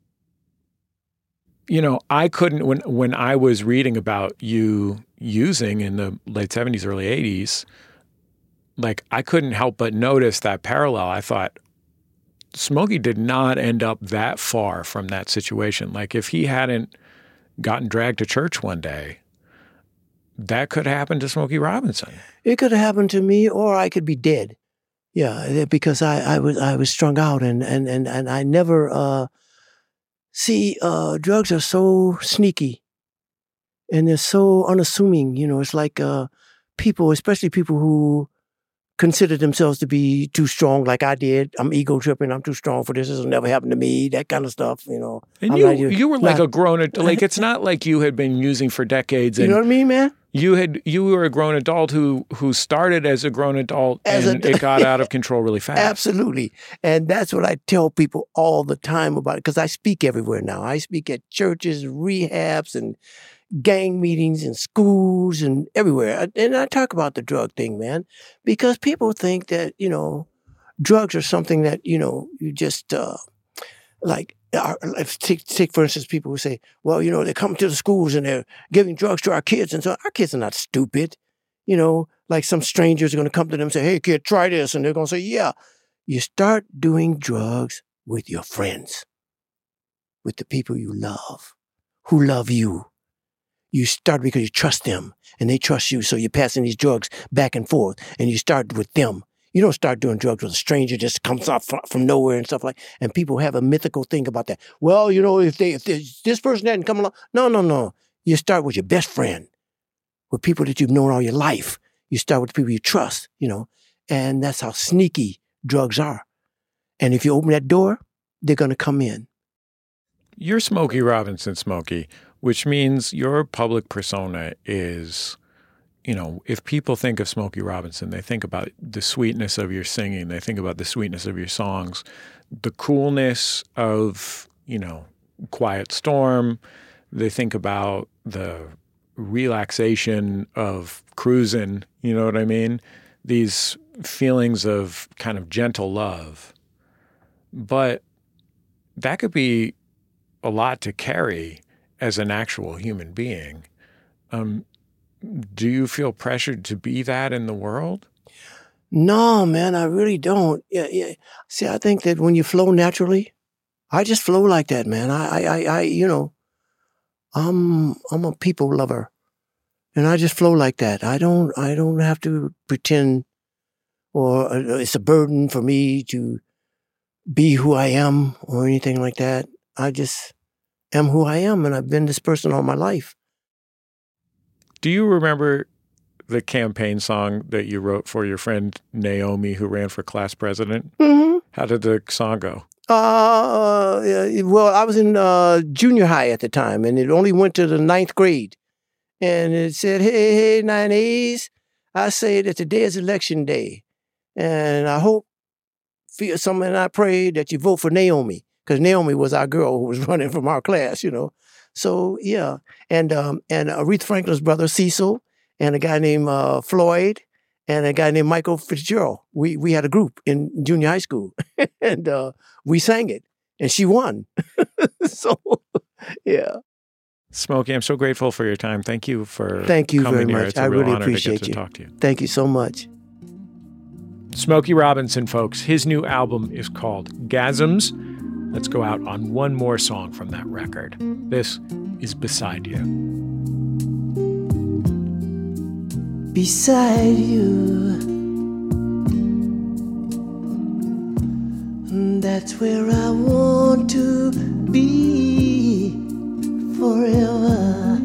you know i couldn't when when i was reading about you using in the late 70s early 80s like i couldn't help but notice that parallel i thought smokey did not end up that far from that situation like if he hadn't gotten dragged to church one day that could happen to smokey robinson It could have happened to me, or I could be dead. Yeah, because I, I was I was strung out, and and and and I never uh, see uh, drugs are so sneaky, and they're so unassuming. You know, it's like uh, people, especially people who consider themselves to be too strong, like I did. I'm ego tripping. I'm too strong for this. This will never happen to me. That kind of stuff. You know. and I'm you not- you were like not- a grown adult. like it's not like you had been using for decades You know what I mean, man? You had you were a grown adult who who started as a grown adult As a- and it got out of control really fast. Absolutely. And that's what I tell people all the time about it because I speak everywhere now. I speak at churches, rehabs, and gang meetings and schools and everywhere. And I talk about the drug thing, man, because people think that, you know, drugs are something that, you know, you just uh, like, our, take, take, for instance, people who say, well, you know, they come to the schools and they're giving drugs to our kids. And so our kids are not stupid. You know, like some strangers are going to come to them and say, hey, kid, try this. And they're going to say, yeah. You start doing drugs with your friends, with the people you love, who love you. You start because you trust them and they trust you. So you're passing these drugs back and forth and you start with them. You don't start doing drugs with a stranger just comes off from nowhere and stuff like. And people have a mythical thing about that. Well, you know, if they if this person hadn't come along, no, no, no. You start with your best friend, with people that you've known all your life. You start with people you trust, you know, and that's how sneaky drugs are. And if you open that door, they're going to come in. You're Smokey Robinson Smokey, which means your public persona is, you know, if people think of Smokey Robinson, they think about the sweetness of your singing, they think about the sweetness of your songs, the coolness of, you know, Quiet Storm, they think about the relaxation of cruising, you know what I mean? These feelings of kind of gentle love. But that could be a lot to carry as an actual human being. Um, do you feel pressured to be that in the world? No, man, I really don't. Yeah, yeah. See, I think that when you flow naturally, I just flow like that, man. I, I, I, you know, I'm, I'm a people lover, and I just flow like that. I don't, I don't have to pretend, or uh, it's a burden for me to be who I am or anything like that. I just am who I am, and I've been this person all my life. Do you remember the campaign song that you wrote for your friend Naomi, who ran for class president? Mm-hmm. How did the song go? Uh, yeah, well, I was in uh, junior high at the time, and it only went to the ninth grade. And it said, "Hey, hey, nine A's, I say that today is election day, and I hope, feel something. I pray that you vote for Naomi, because Naomi was our girl who was running from our class, you know. So yeah, and um, and Aretha Franklin's brother Cecil, and a guy named uh, Floyd, and a guy named Michael Fitzgerald. We we had a group in junior high school, and uh, we sang it, and she won. so, yeah. Smokey, I'm so grateful for your time. Thank you for Thank you coming very here. much. It's a I real really honor to appreciate get to you. talk to you. Thank you so much. Smokey Robinson, folks. His new album is called Gasms. Let's go out on one more song from that record. This is Beside You. beside you. That's where I want to be forever.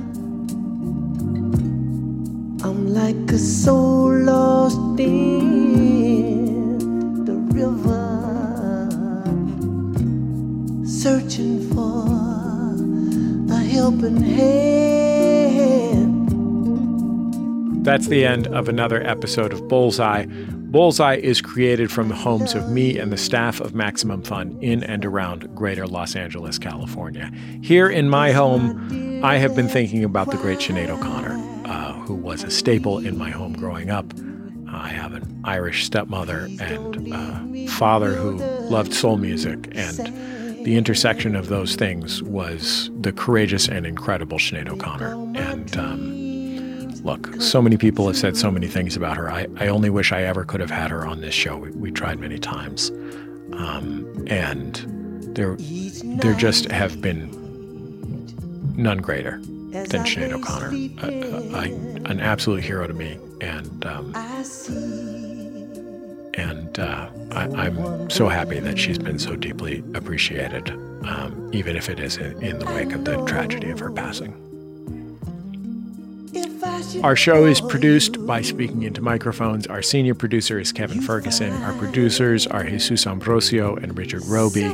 I'm like a soul lost in the river, searching for a helping hand. That's the end of another episode of Bullseye. Bullseye is created from the homes of me and the staff of Maximum Fun in and around greater Los Angeles, California. Here in my home, I have been thinking about the great Sinead O'Connor, uh, who was a staple in my home growing up. I have an Irish stepmother and uh, father who loved soul music, and the intersection of those things was the courageous and incredible Sinead O'Connor. And um, look, so many people have said so many things about her. I, I only wish I ever could have had her on this show. We, we tried many times. Um, and there, there just have been none greater than Sinead O'Connor. A- a- a- an absolute hero to me. And, um, and uh, I, I'm so happy that she's been so deeply appreciated, um, even if it is in, in the wake of the tragedy of her passing. Our show is produced by Speaking Into Microphones. Our senior producer is Kevin Ferguson. Our producers are Jesus Ambrosio and Richard Robey.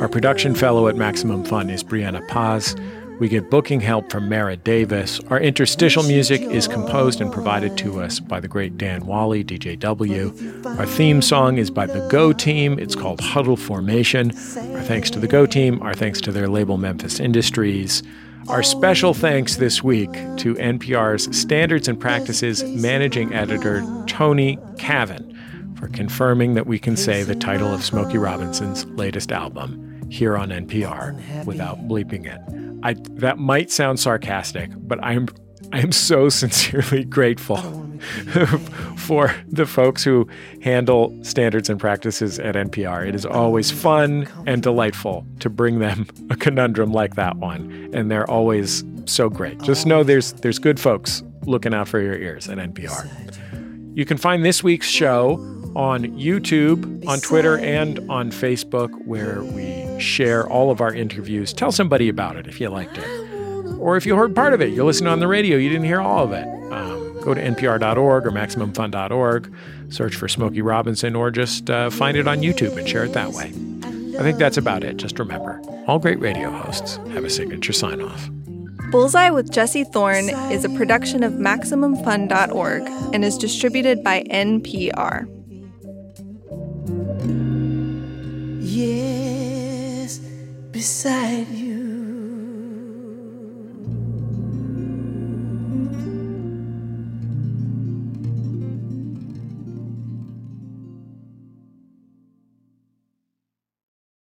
Our production fellow at Maximum Fun is Brianna Paz. We get booking help from Mara Davis. Our interstitial music is composed and provided to us by the great Dan Wally, DJW. Our theme song is by the Go Team. It's called Huddle Formation. Our thanks to the Go Team. Our thanks to their label Memphis Industries. Our special thanks this week to NPR's Standards and Practices managing editor, Tony Cavin, for confirming that we can say the title of Smokey Robinson's latest album here on NPR without bleeping it. I, that might sound sarcastic, but I'm I am so sincerely grateful for the folks who handle standards and practices at NPR. It is always fun and delightful to bring them a conundrum like that one, and they're always so great. Just know there's there's good folks looking out for your ears at NPR. You can find this week's show on YouTube, on Twitter, and on Facebook, where we share all of our interviews. Tell somebody about it if you liked it. Or if you heard part of it, you're listening on the radio, you didn't hear all of it. Um, go to npr.org or MaximumFun.org, search for Smokey Robinson, or just uh, find it on YouTube and share it that way. I think that's about it. Just remember all great radio hosts have a signature sign off. Bullseye with Jesse Thorn is a production of MaximumFun.org and is distributed by NPR. Yes, beside you.